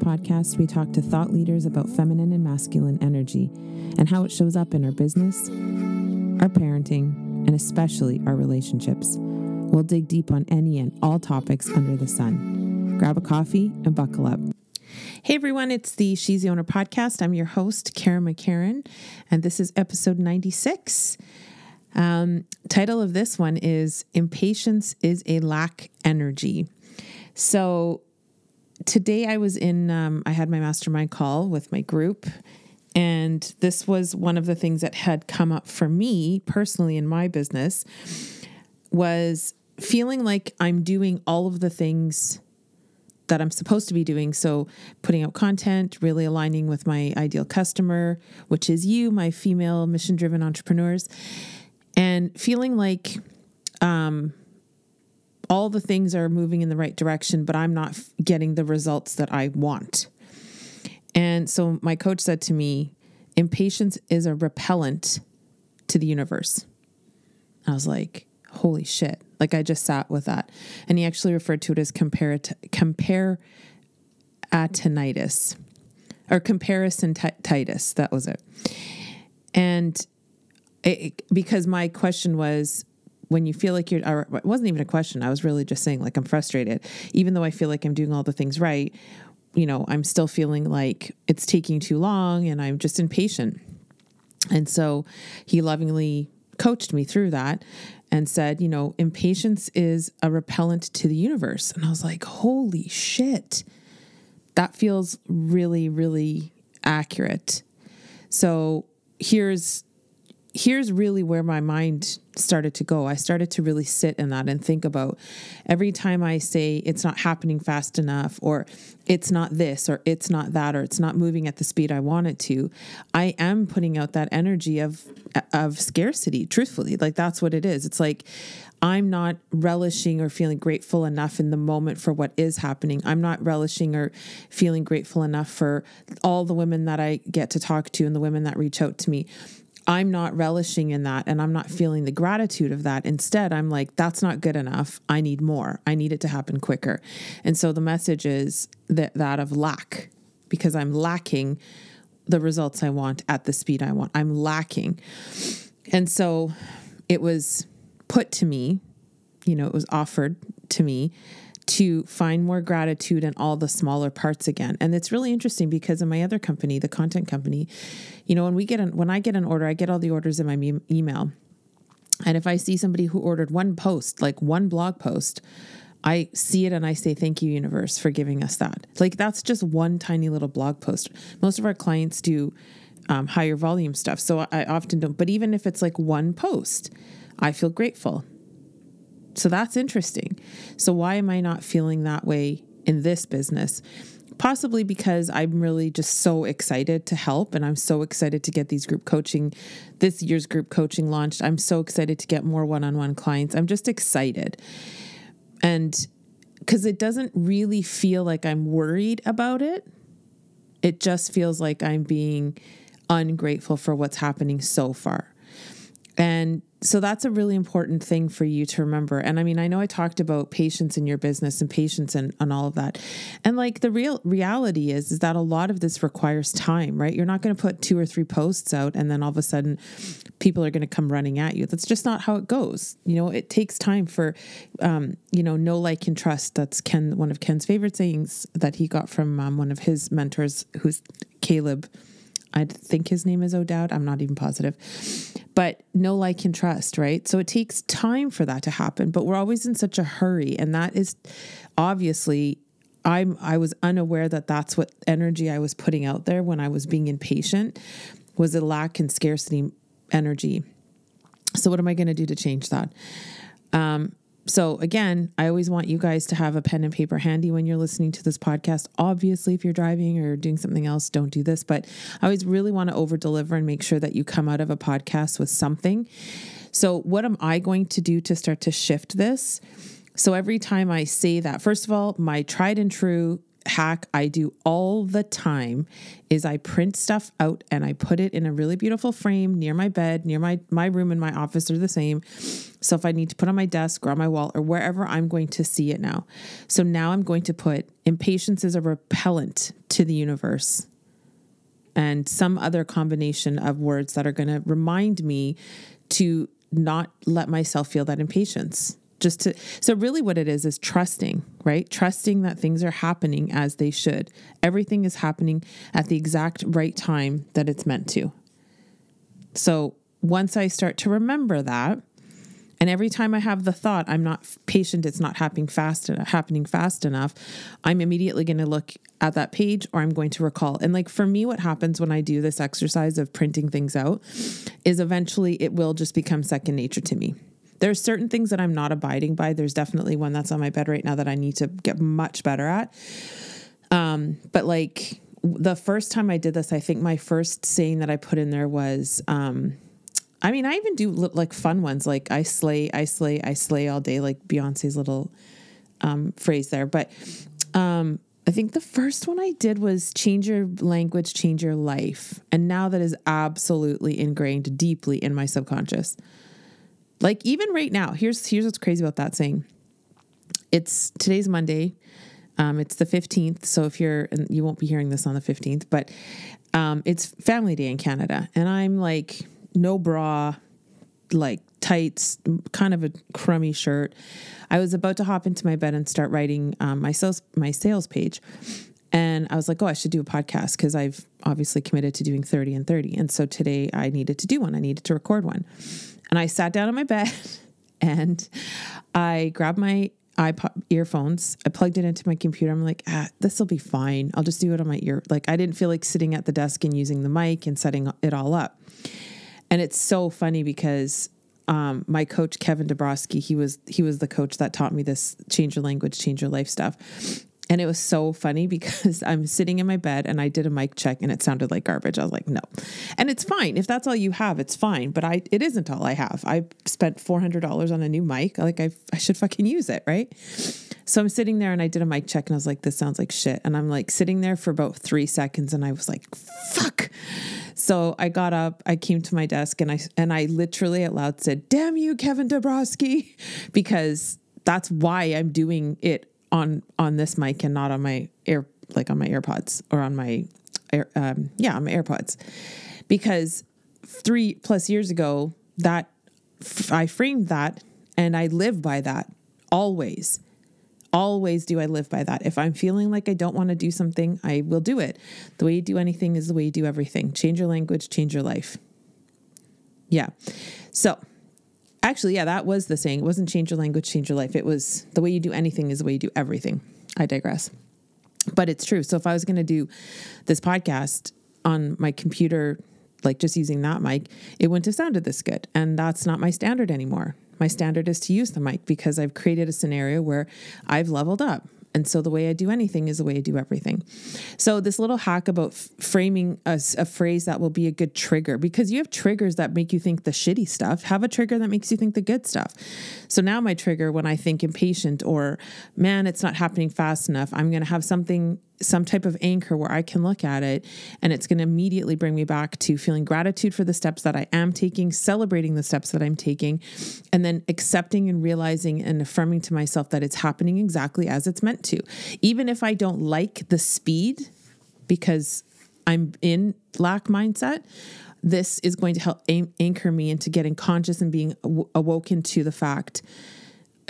podcast, we talk to thought leaders about feminine and masculine energy and how it shows up in our business, our parenting, and especially our relationships. We'll dig deep on any and all topics under the sun. Grab a coffee and buckle up. Hey everyone, it's the She's the Owner podcast. I'm your host, Karen McCarran, and this is episode 96. Um, title of this one is Impatience is a Lack Energy. So today I was in, um, I had my mastermind call with my group. And this was one of the things that had come up for me personally in my business was feeling like I'm doing all of the things that I'm supposed to be doing. So, putting out content, really aligning with my ideal customer, which is you, my female mission driven entrepreneurs, and feeling like um, all the things are moving in the right direction, but I'm not getting the results that I want. And so my coach said to me, impatience is a repellent to the universe. I was like, holy shit. Like I just sat with that. And he actually referred to it as compare atonitis or comparisonitis. That was it. And it, because my question was when you feel like you're, or it wasn't even a question. I was really just saying, like, I'm frustrated. Even though I feel like I'm doing all the things right, you know, I'm still feeling like it's taking too long and I'm just impatient. And so he lovingly coached me through that and said, you know, impatience is a repellent to the universe. And I was like, holy shit. That feels really, really accurate. So here's here's really where my mind started to go. I started to really sit in that and think about every time I say it's not happening fast enough, or it's not this, or it's not that, or it's not moving at the speed I want it to, I am putting out that energy of of scarcity, truthfully. Like that's what it is. It's like I'm not relishing or feeling grateful enough in the moment for what is happening. I'm not relishing or feeling grateful enough for all the women that I get to talk to and the women that reach out to me. I'm not relishing in that and I'm not feeling the gratitude of that. Instead, I'm like, that's not good enough. I need more. I need it to happen quicker. And so the message is that, that of lack because I'm lacking the results I want at the speed I want. I'm lacking. And so it was put to me, you know, it was offered to me to find more gratitude in all the smaller parts again. And it's really interesting because in my other company, the content company, you know, when we get an when I get an order, I get all the orders in my me- email. And if I see somebody who ordered one post, like one blog post, I see it and I say, Thank you, universe, for giving us that. Like, that's just one tiny little blog post. Most of our clients do um, higher volume stuff. So I often don't, but even if it's like one post, I feel grateful. So that's interesting. So, why am I not feeling that way in this business? Possibly because I'm really just so excited to help and I'm so excited to get these group coaching, this year's group coaching launched. I'm so excited to get more one on one clients. I'm just excited. And because it doesn't really feel like I'm worried about it, it just feels like I'm being ungrateful for what's happening so far. And so that's a really important thing for you to remember. And I mean, I know I talked about patience in your business and patience and, and all of that. And like the real reality is, is that a lot of this requires time, right? You're not going to put two or three posts out and then all of a sudden people are going to come running at you. That's just not how it goes. You know, it takes time for, um, you know, know, like, and trust. That's Ken, one of Ken's favorite sayings that he got from um, one of his mentors, who's Caleb I think his name is O'Dowd. I'm not even positive. But no like, and trust, right? So it takes time for that to happen, but we're always in such a hurry. And that is obviously, I'm, I was unaware that that's what energy I was putting out there when I was being impatient was a lack and scarcity energy. So, what am I going to do to change that? Um, so, again, I always want you guys to have a pen and paper handy when you're listening to this podcast. Obviously, if you're driving or doing something else, don't do this. But I always really want to over deliver and make sure that you come out of a podcast with something. So, what am I going to do to start to shift this? So, every time I say that, first of all, my tried and true hack I do all the time is I print stuff out and I put it in a really beautiful frame near my bed, near my my room and my office are the same. So if I need to put on my desk or on my wall or wherever I'm going to see it now. So now I'm going to put impatience is a repellent to the universe and some other combination of words that are going to remind me to not let myself feel that impatience just to so really what it is is trusting right trusting that things are happening as they should everything is happening at the exact right time that it's meant to so once i start to remember that and every time I have the thought, I'm not patient, it's not happening fast happening fast enough, I'm immediately going to look at that page or I'm going to recall. And like for me, what happens when I do this exercise of printing things out is eventually it will just become second nature to me. There's certain things that I'm not abiding by. There's definitely one that's on my bed right now that I need to get much better at. Um, but like the first time I did this, I think my first saying that I put in there was, um, I mean, I even do like fun ones like I slay, I slay, I slay all day, like Beyonce's little um, phrase there. But um, I think the first one I did was change your language, change your life. And now that is absolutely ingrained deeply in my subconscious. Like even right now, here's here's what's crazy about that saying. It's today's Monday. Um, it's the 15th. So if you're, and you won't be hearing this on the 15th, but um, it's Family Day in Canada. And I'm like, no bra, like tights, kind of a crummy shirt. I was about to hop into my bed and start writing um, my sales my sales page, and I was like, oh, I should do a podcast because I've obviously committed to doing thirty and thirty, and so today I needed to do one. I needed to record one, and I sat down on my bed and I grabbed my iPod earphones. I plugged it into my computer. I'm like, ah, this will be fine. I'll just do it on my ear. Like I didn't feel like sitting at the desk and using the mic and setting it all up. And it's so funny because um, my coach Kevin Dabrowski, he was he was the coach that taught me this change your language, change your life stuff. And it was so funny because I'm sitting in my bed and I did a mic check and it sounded like garbage. I was like, no. And it's fine. If that's all you have, it's fine. But I it isn't all I have. I spent $400 on a new mic. Like I I should fucking use it, right? So I'm sitting there and I did a mic check and I was like, this sounds like shit. And I'm like sitting there for about three seconds and I was like, fuck. So I got up, I came to my desk and I and I literally out loud said, "Damn you, Kevin Dabrowski," because that's why I'm doing it on on this mic and not on my air like on my AirPods or on my air, um, yeah on my AirPods because three plus years ago that I framed that and I live by that always always do I live by that. If I'm feeling like I don't want to do something, I will do it. The way you do anything is the way you do everything. Change your language, change your life. Yeah. So, actually, yeah, that was the saying. It wasn't change your language, change your life. It was the way you do anything is the way you do everything. I digress. But it's true. So, if I was going to do this podcast on my computer, like just using that mic, it wouldn't have sounded this good. And that's not my standard anymore my standard is to use the mic because I've created a scenario where I've leveled up. And so the way I do anything is the way I do everything. So this little hack about f- framing a, a, phrase that will be a good trigger because you have triggers that make you think the shitty stuff. Have a trigger that makes you think the good stuff. So now my trigger when I think impatient or man, it's not happening fast enough, I'm going to have something some type of anchor where I can look at it and it's going to immediately bring me back to feeling gratitude for the steps that I am taking, celebrating the steps that I'm taking, and then accepting and realizing and affirming to myself that it's happening exactly as it's meant to. Even if I don't like the speed because I'm in lack mindset, this is going to help anchor me into getting conscious and being awoken to the fact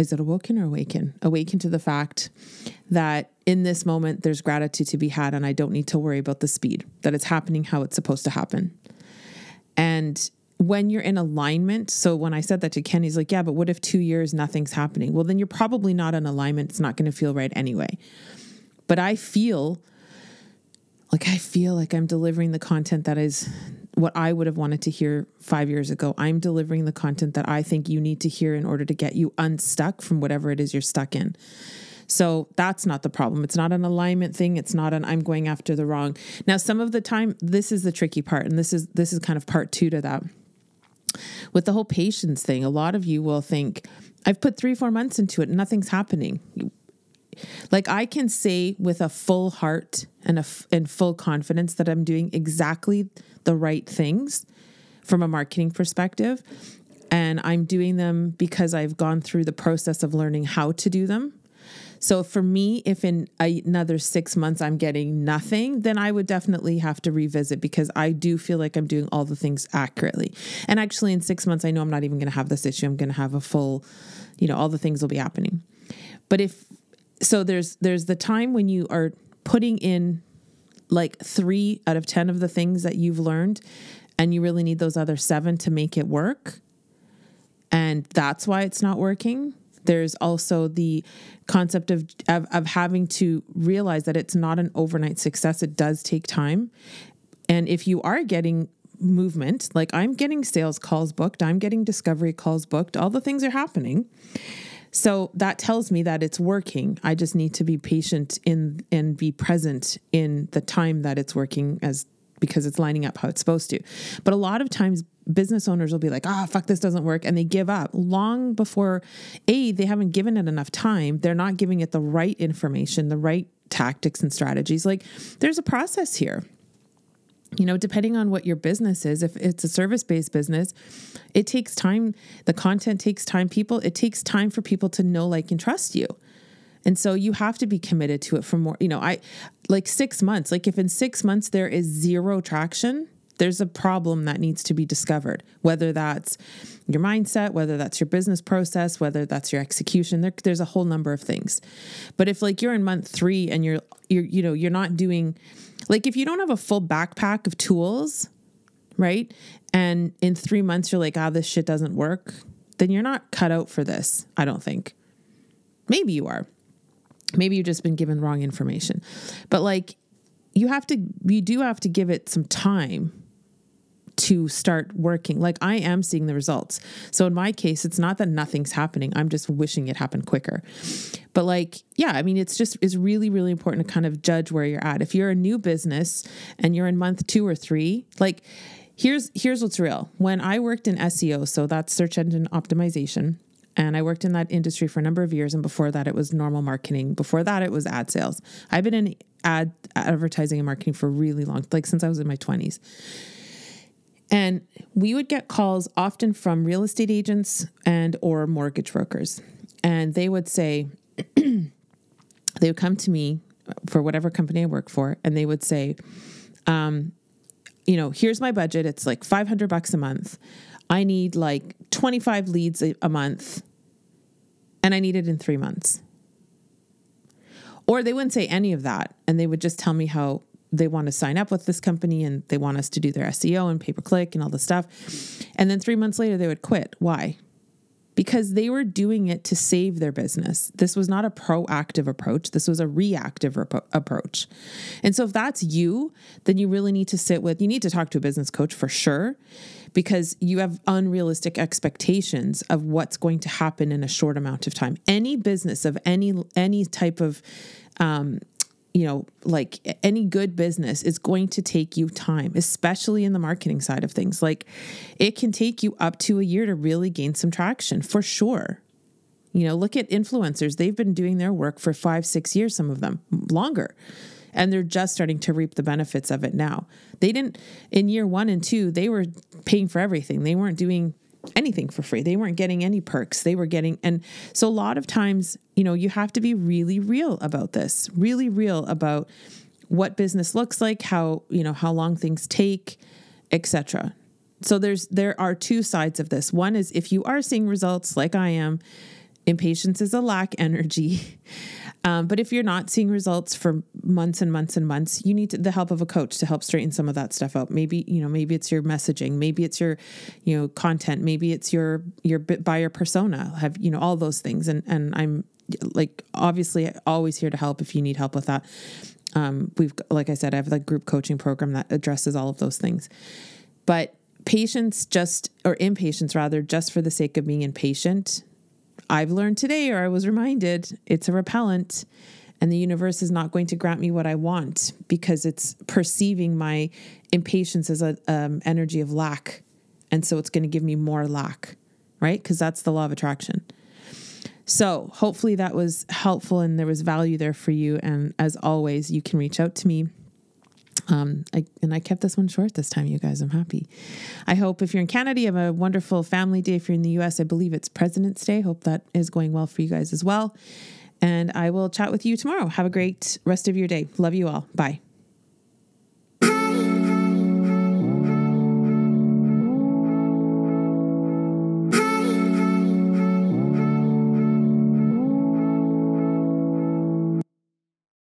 is it awoken or awaken? Awaken to the fact that in this moment there's gratitude to be had and I don't need to worry about the speed, that it's happening how it's supposed to happen. And when you're in alignment, so when I said that to Ken, he's like, Yeah, but what if two years nothing's happening? Well, then you're probably not in alignment. It's not going to feel right anyway. But I feel like I feel like I'm delivering the content that is what I would have wanted to hear five years ago. I'm delivering the content that I think you need to hear in order to get you unstuck from whatever it is you're stuck in. So that's not the problem. It's not an alignment thing. It's not an I'm going after the wrong. Now, some of the time, this is the tricky part, and this is this is kind of part two to that. With the whole patience thing, a lot of you will think, I've put three, four months into it, and nothing's happening like I can say with a full heart and a f- and full confidence that I'm doing exactly the right things from a marketing perspective and I'm doing them because I've gone through the process of learning how to do them. So for me, if in another six months I'm getting nothing, then I would definitely have to revisit because I do feel like I'm doing all the things accurately. And actually, in six months, I know I'm not even going to have this issue. I'm going to have a full, you know, all the things will be happening. But if so, there's there's the time when you are putting in like three out of ten of the things that you've learned, and you really need those other seven to make it work and that's why it's not working. There's also the concept of, of, of having to realize that it's not an overnight success. It does take time. And if you are getting movement, like I'm getting sales calls booked, I'm getting discovery calls booked, all the things are happening. So that tells me that it's working. I just need to be patient in and be present in the time that it's working as because it's lining up how it's supposed to. But a lot of times business owners will be like, ah, oh, fuck, this doesn't work. And they give up long before, A, they haven't given it enough time. They're not giving it the right information, the right tactics and strategies. Like there's a process here. You know, depending on what your business is, if it's a service based business, it takes time. The content takes time. People, it takes time for people to know, like, and trust you. And so you have to be committed to it for more, you know, I like six months. Like if in six months there is zero traction, there's a problem that needs to be discovered, whether that's your mindset, whether that's your business process, whether that's your execution. There, there's a whole number of things. But if like you're in month three and you're you're you know you're not doing like if you don't have a full backpack of tools, right? And in three months you're like, ah, this shit doesn't work, then you're not cut out for this. I don't think. Maybe you are. Maybe you've just been given wrong information. But like you have to you do have to give it some time to start working. Like I am seeing the results. So in my case, it's not that nothing's happening. I'm just wishing it happened quicker. But like, yeah, I mean, it's just it's really really important to kind of judge where you're at. If you're a new business and you're in month 2 or 3, like here's here's what's real. When I worked in SEO, so that's search engine optimization, and I worked in that industry for a number of years and before that it was normal marketing. Before that it was ad sales. I've been in ad advertising and marketing for really long, like since I was in my 20s. And we would get calls often from real estate agents and or mortgage brokers. And they would say they would come to me for whatever company I work for and they would say um, you know, here's my budget. It's like 500 bucks a month. I need like 25 leads a, a month and I need it in 3 months. Or they wouldn't say any of that and they would just tell me how they want to sign up with this company and they want us to do their SEO and pay per click and all this stuff. And then three months later, they would quit. Why? Because they were doing it to save their business. This was not a proactive approach. This was a reactive rep- approach. And so, if that's you, then you really need to sit with, you need to talk to a business coach for sure, because you have unrealistic expectations of what's going to happen in a short amount of time. Any business of any any type of um, you know, like any good business is going to take you time, especially in the marketing side of things. Like it can take you up to a year to really gain some traction for sure. You know, look at influencers. They've been doing their work for five, six years, some of them longer. And they're just starting to reap the benefits of it now. They didn't, in year one and two, they were paying for everything. They weren't doing anything for free. They weren't getting any perks. They were getting, and so a lot of times, you know, you have to be really real about this, really real about what business looks like, how, you know, how long things take, etc. So there's there are two sides of this. One is if you are seeing results like I am, impatience is a lack energy. Um, but if you're not seeing results for months and months and months, you need to, the help of a coach to help straighten some of that stuff out. Maybe you know, maybe it's your messaging, maybe it's your you know content, maybe it's your your buyer persona. Have you know all those things, and and I'm like obviously always here to help if you need help with that. Um, we've like I said, I have the group coaching program that addresses all of those things, but patience just or impatience rather just for the sake of being impatient I've learned today, or I was reminded, it's a repellent, and the universe is not going to grant me what I want because it's perceiving my impatience as an um, energy of lack. And so it's going to give me more lack, right? Because that's the law of attraction. So hopefully that was helpful and there was value there for you. And as always, you can reach out to me. Um, I, and I kept this one short this time, you guys. I'm happy. I hope if you're in Canada, you have a wonderful family day. If you're in the US, I believe it's President's Day. Hope that is going well for you guys as well. And I will chat with you tomorrow. Have a great rest of your day. Love you all. Bye.